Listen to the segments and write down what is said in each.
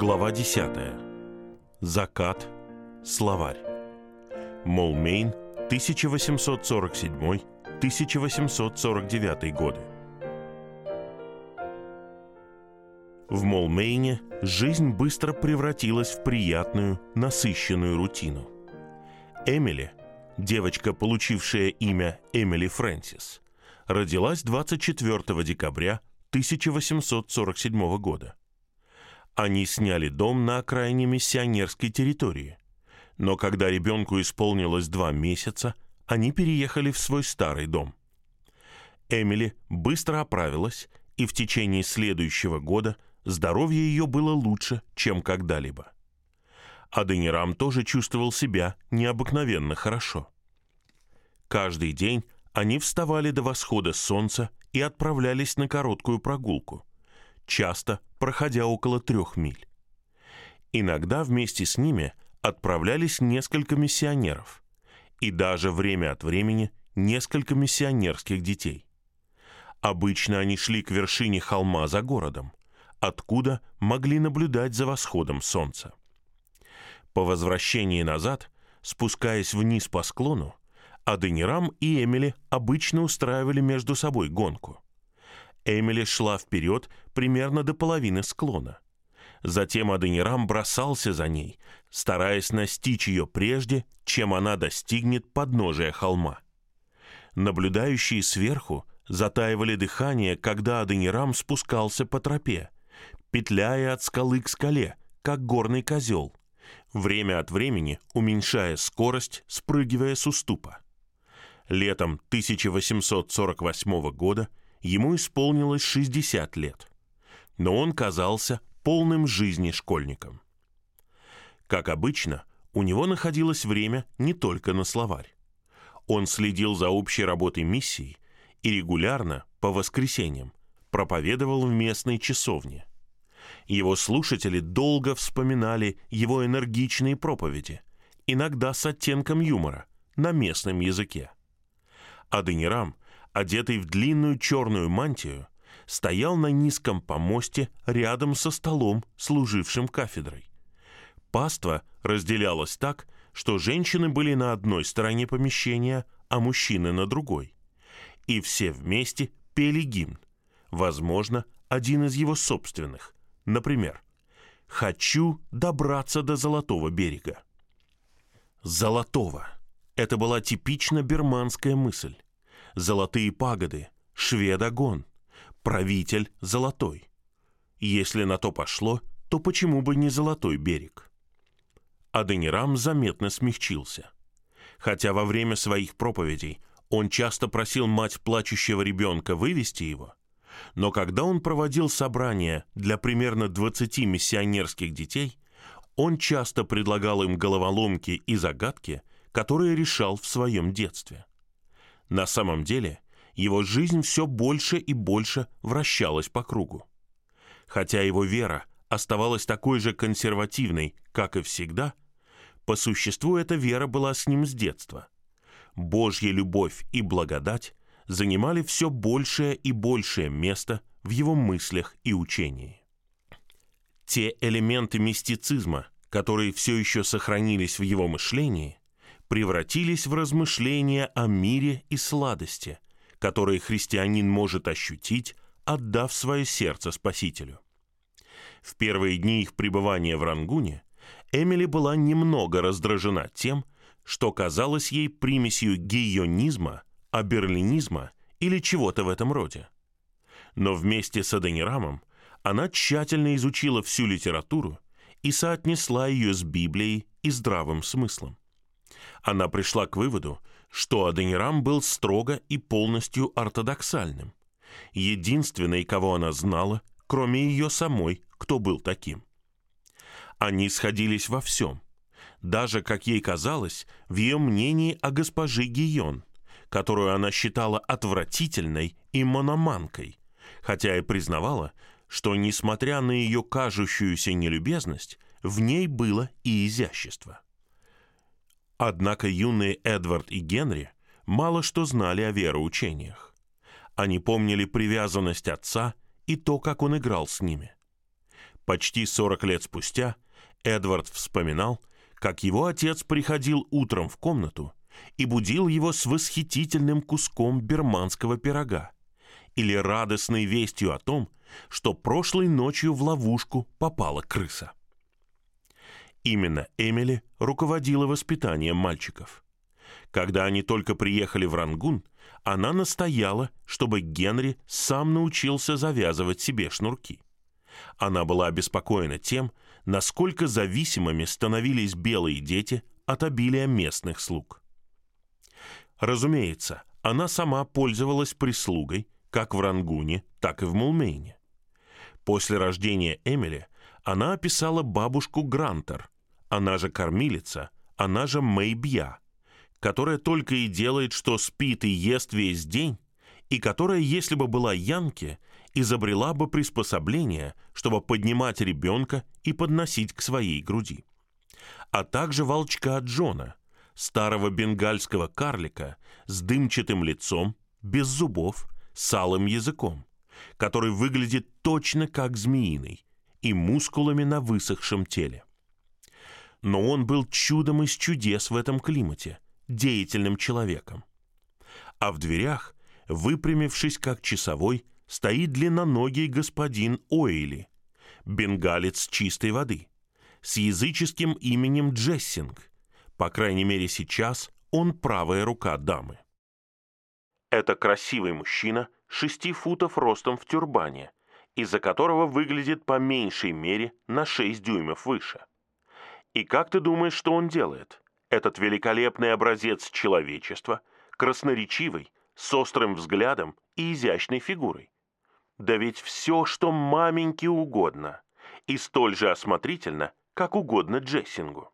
Глава 10. Закат. Словарь. Молмейн, 1847-1849 годы. В Молмейне жизнь быстро превратилась в приятную, насыщенную рутину. Эмили, девочка, получившая имя Эмили Фрэнсис, родилась 24 декабря 1847 года. Они сняли дом на окраине миссионерской территории. Но когда ребенку исполнилось два месяца, они переехали в свой старый дом. Эмили быстро оправилась, и в течение следующего года здоровье ее было лучше, чем когда-либо. Аденирам тоже чувствовал себя необыкновенно хорошо. Каждый день они вставали до восхода солнца и отправлялись на короткую прогулку, часто проходя около трех миль. Иногда вместе с ними отправлялись несколько миссионеров и даже время от времени несколько миссионерских детей. Обычно они шли к вершине холма за городом, откуда могли наблюдать за восходом солнца. По возвращении назад, спускаясь вниз по склону, Аденирам и Эмили обычно устраивали между собой гонку. Эмили шла вперед примерно до половины склона. Затем Аденирам бросался за ней, стараясь настичь ее прежде, чем она достигнет подножия холма. Наблюдающие сверху затаивали дыхание, когда Аденирам спускался по тропе, петляя от скалы к скале, как горный козел, время от времени уменьшая скорость, спрыгивая с уступа. Летом 1848 года ему исполнилось 60 лет, но он казался полным жизни школьником. Как обычно, у него находилось время не только на словарь. Он следил за общей работой миссии и регулярно, по воскресеньям, проповедовал в местной часовне. Его слушатели долго вспоминали его энергичные проповеди, иногда с оттенком юмора, на местном языке. Аденирам, одетый в длинную черную мантию, стоял на низком помосте рядом со столом, служившим кафедрой. Паства разделялась так, что женщины были на одной стороне помещения, а мужчины на другой. И все вместе пели гимн, возможно, один из его собственных, например, «Хочу добраться до Золотого берега». Золотого – это была типично берманская мысль. Золотые пагоды, шведогон, правитель золотой. Если на то пошло, то почему бы не золотой берег? Аденирам заметно смягчился. Хотя во время своих проповедей он часто просил мать плачущего ребенка вывести его, но когда он проводил собрания для примерно 20 миссионерских детей, он часто предлагал им головоломки и загадки, которые решал в своем детстве. На самом деле, его жизнь все больше и больше вращалась по кругу. Хотя его вера оставалась такой же консервативной, как и всегда, по существу эта вера была с ним с детства. Божья любовь и благодать занимали все большее и большее место в его мыслях и учении. Те элементы мистицизма, которые все еще сохранились в его мышлении, превратились в размышления о мире и сладости, которые христианин может ощутить, отдав свое сердце Спасителю. В первые дни их пребывания в Рангуне Эмили была немного раздражена тем, что казалось ей примесью гийонизма, аберлинизма или чего-то в этом роде. Но вместе с Аденирамом она тщательно изучила всю литературу и соотнесла ее с Библией и здравым смыслом она пришла к выводу, что Аденирам был строго и полностью ортодоксальным. Единственный, кого она знала, кроме ее самой, кто был таким. Они сходились во всем. Даже, как ей казалось, в ее мнении о госпоже Гион, которую она считала отвратительной и мономанкой, хотя и признавала, что, несмотря на ее кажущуюся нелюбезность, в ней было и изящество. Однако юные Эдвард и Генри мало что знали о вероучениях. Они помнили привязанность отца и то, как он играл с ними. Почти 40 лет спустя Эдвард вспоминал, как его отец приходил утром в комнату и будил его с восхитительным куском берманского пирога или радостной вестью о том, что прошлой ночью в ловушку попала крыса. Именно Эмили руководила воспитанием мальчиков. Когда они только приехали в Рангун, она настояла, чтобы Генри сам научился завязывать себе шнурки. Она была обеспокоена тем, насколько зависимыми становились белые дети от обилия местных слуг. Разумеется, она сама пользовалась прислугой как в Рангуне, так и в Мулмейне. После рождения Эмили она описала бабушку Грантер, она же кормилица, она же Мэйбья, которая только и делает, что спит и ест весь день, и которая, если бы была Янки, изобрела бы приспособление, чтобы поднимать ребенка и подносить к своей груди. А также волчка Джона, старого бенгальского карлика с дымчатым лицом, без зубов, с алым языком, который выглядит точно как змеиный и мускулами на высохшем теле. Но он был чудом из чудес в этом климате, деятельным человеком. А в дверях, выпрямившись как часовой, стоит длинноногий господин Ойли, бенгалец чистой воды, с языческим именем Джессинг. По крайней мере сейчас он правая рука дамы. Это красивый мужчина, шести футов ростом в тюрбане, из-за которого выглядит по меньшей мере на 6 дюймов выше. И как ты думаешь, что он делает? Этот великолепный образец человечества, красноречивый, с острым взглядом и изящной фигурой. Да ведь все, что маменьке угодно, и столь же осмотрительно, как угодно Джессингу.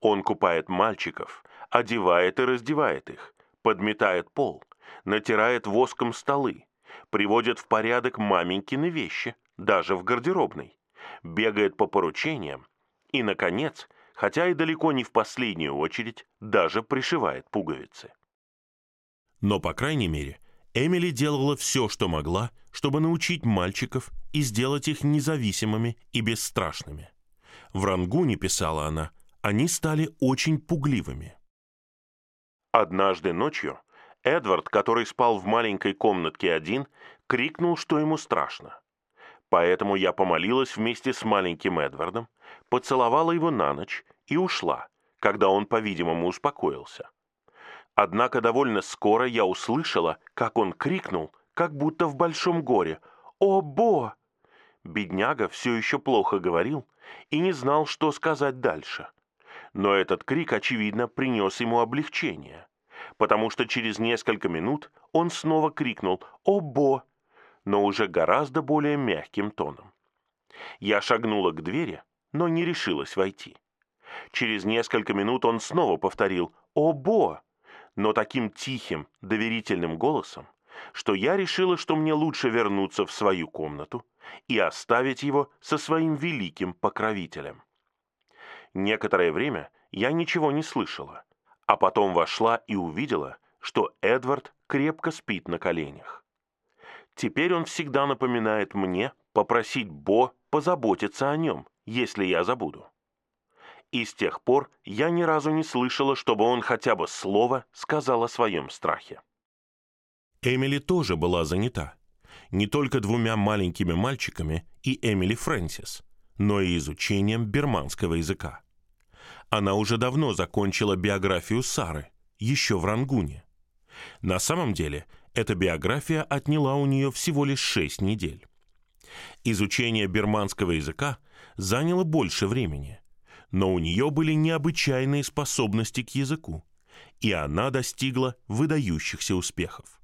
Он купает мальчиков, одевает и раздевает их, подметает пол, натирает воском столы, приводит в порядок маменькины вещи, даже в гардеробной, бегает по поручениям и, наконец, хотя и далеко не в последнюю очередь, даже пришивает пуговицы. Но, по крайней мере, Эмили делала все, что могла, чтобы научить мальчиков и сделать их независимыми и бесстрашными. В Рангуне, писала она, они стали очень пугливыми. Однажды ночью Эдвард, который спал в маленькой комнатке один, крикнул, что ему страшно. Поэтому я помолилась вместе с маленьким Эдвардом, поцеловала его на ночь и ушла, когда он, по-видимому, успокоился. Однако довольно скоро я услышала, как он крикнул, как будто в большом горе «О, Бо!». Бедняга все еще плохо говорил и не знал, что сказать дальше. Но этот крик, очевидно, принес ему облегчение потому что через несколько минут он снова крикнул «О, Бо!», но уже гораздо более мягким тоном. Я шагнула к двери, но не решилась войти. Через несколько минут он снова повторил «О, Бо!», но таким тихим, доверительным голосом, что я решила, что мне лучше вернуться в свою комнату и оставить его со своим великим покровителем. Некоторое время я ничего не слышала, а потом вошла и увидела, что Эдвард крепко спит на коленях. Теперь он всегда напоминает мне попросить Бо позаботиться о нем, если я забуду. И с тех пор я ни разу не слышала, чтобы он хотя бы слово сказал о своем страхе. Эмили тоже была занята. Не только двумя маленькими мальчиками и Эмили Фрэнсис, но и изучением берманского языка. Она уже давно закончила биографию Сары, еще в Рангуне. На самом деле, эта биография отняла у нее всего лишь шесть недель. Изучение берманского языка заняло больше времени, но у нее были необычайные способности к языку, и она достигла выдающихся успехов.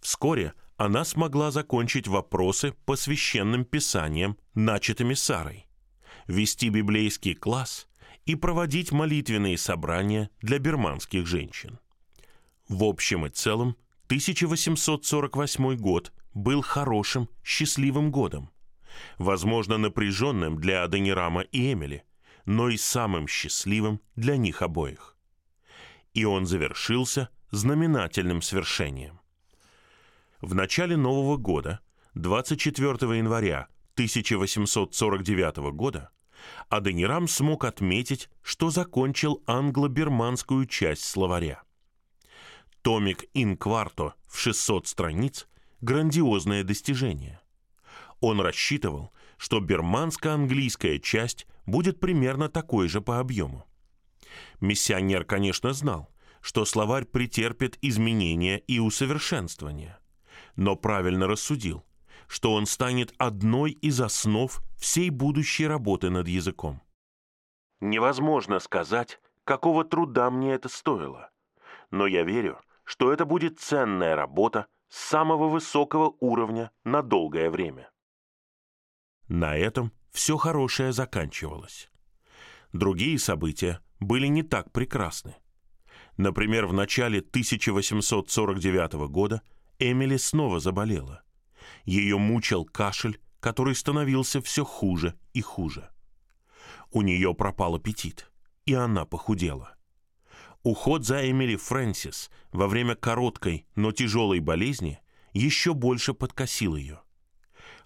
Вскоре она смогла закончить вопросы по священным писаниям, начатыми Сарой, вести библейский класс и проводить молитвенные собрания для берманских женщин. В общем и целом, 1848 год был хорошим, счастливым годом. Возможно, напряженным для Аденирама и Эмили, но и самым счастливым для них обоих. И он завершился знаменательным свершением. В начале Нового года, 24 января 1849 года Аденирам смог отметить, что закончил англо-бирманскую часть словаря. Томик «Инкварто» в 600 страниц – грандиозное достижение. Он рассчитывал, что бирманско-английская часть будет примерно такой же по объему. Миссионер, конечно, знал, что словарь претерпит изменения и усовершенствования, но правильно рассудил, что он станет одной из основ всей будущей работы над языком. Невозможно сказать, какого труда мне это стоило, но я верю, что это будет ценная работа самого высокого уровня на долгое время. На этом все хорошее заканчивалось. Другие события были не так прекрасны. Например, в начале 1849 года Эмили снова заболела. Ее мучил кашель, который становился все хуже и хуже. У нее пропал аппетит, и она похудела. Уход за Эмили Фрэнсис во время короткой, но тяжелой болезни еще больше подкосил ее.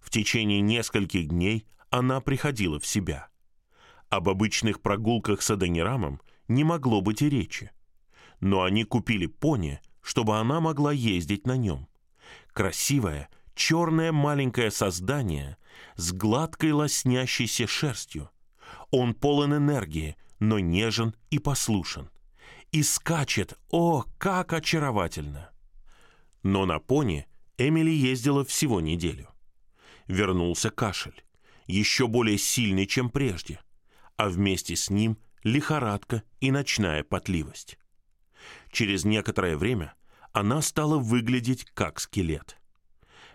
В течение нескольких дней она приходила в себя. Об обычных прогулках с Аденирамом не могло быть и речи. Но они купили пони, чтобы она могла ездить на нем. Красивое, черное маленькое создание с гладкой лоснящейся шерстью. Он полон энергии, но нежен и послушен. И скачет, о, как очаровательно! Но на пони Эмили ездила всего неделю. Вернулся кашель, еще более сильный, чем прежде, а вместе с ним лихорадка и ночная потливость. Через некоторое время она стала выглядеть как скелет.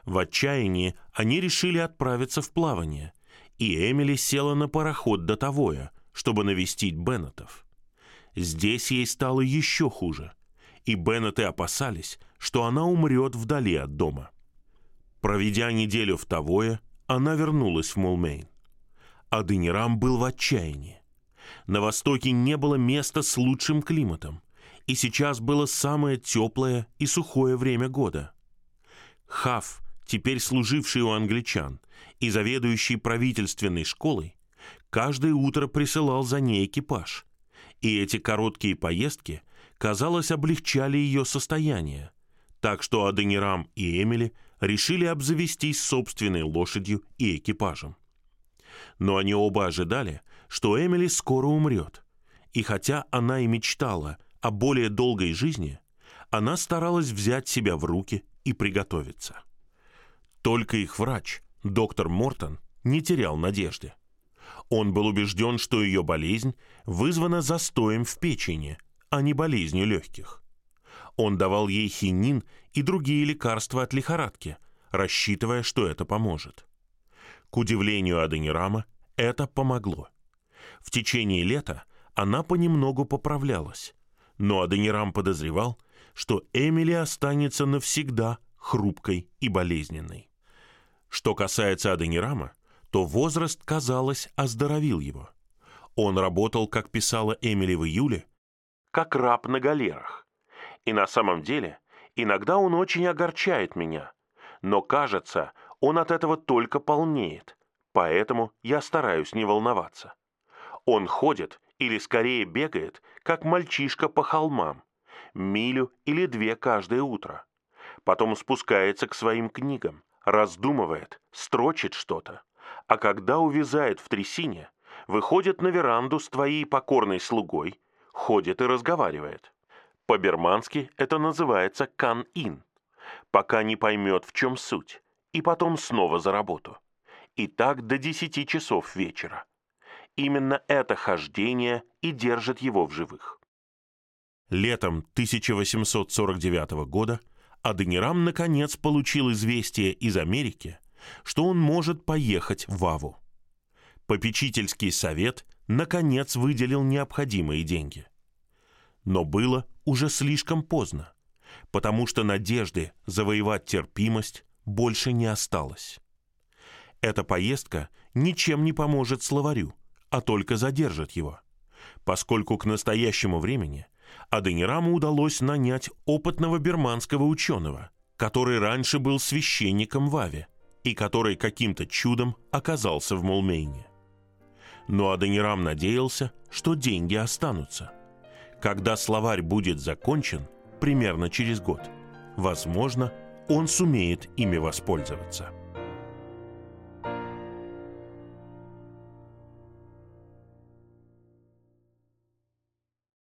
В отчаянии они решили отправиться в плавание, и Эмили села на пароход до Тавоя, чтобы навестить Беннетов. Здесь ей стало еще хуже, и Беннеты опасались, что она умрет вдали от дома. Проведя неделю в Тавое, она вернулась в Мулмейн. Аденирам был в отчаянии. На востоке не было места с лучшим климатом, и сейчас было самое теплое и сухое время года. Хав, теперь служивший у англичан и заведующий правительственной школой, каждое утро присылал за ней экипаж. И эти короткие поездки, казалось, облегчали ее состояние, так что Аденирам и Эмили решили обзавестись собственной лошадью и экипажем. Но они оба ожидали, что Эмили скоро умрет, и хотя она и мечтала о более долгой жизни, она старалась взять себя в руки и приготовиться. Только их врач, доктор Мортон, не терял надежды. Он был убежден, что ее болезнь вызвана застоем в печени, а не болезнью легких. Он давал ей хинин и другие лекарства от лихорадки, рассчитывая, что это поможет. К удивлению Аденирама, это помогло. В течение лета она понемногу поправлялась, но Аденирам подозревал, что Эмили останется навсегда хрупкой и болезненной. Что касается Аденирама, то возраст, казалось, оздоровил его. Он работал, как писала Эмили в июле, как раб на галерах. И на самом деле, иногда он очень огорчает меня. Но, кажется, он от этого только полнеет. Поэтому я стараюсь не волноваться. Он ходит, или скорее бегает, как мальчишка по холмам, милю или две каждое утро. Потом спускается к своим книгам, раздумывает, строчит что-то, а когда увязает в трясине, выходит на веранду с твоей покорной слугой, ходит и разговаривает. По-бермански это называется кан-ин, пока не поймет, в чем суть, и потом снова за работу. И так до десяти часов вечера. Именно это хождение и держит его в живых. Летом 1849 года – Аденирам наконец получил известие из Америки, что он может поехать в Аву. Попечительский совет наконец выделил необходимые деньги. Но было уже слишком поздно, потому что надежды завоевать терпимость больше не осталось. Эта поездка ничем не поможет словарю, а только задержит его, поскольку к настоящему времени Аденираму удалось нанять опытного берманского ученого, который раньше был священником в Аве, и который каким-то чудом оказался в Молмейне. Но Адонирам надеялся, что деньги останутся. Когда словарь будет закончен, примерно через год, возможно, он сумеет ими воспользоваться.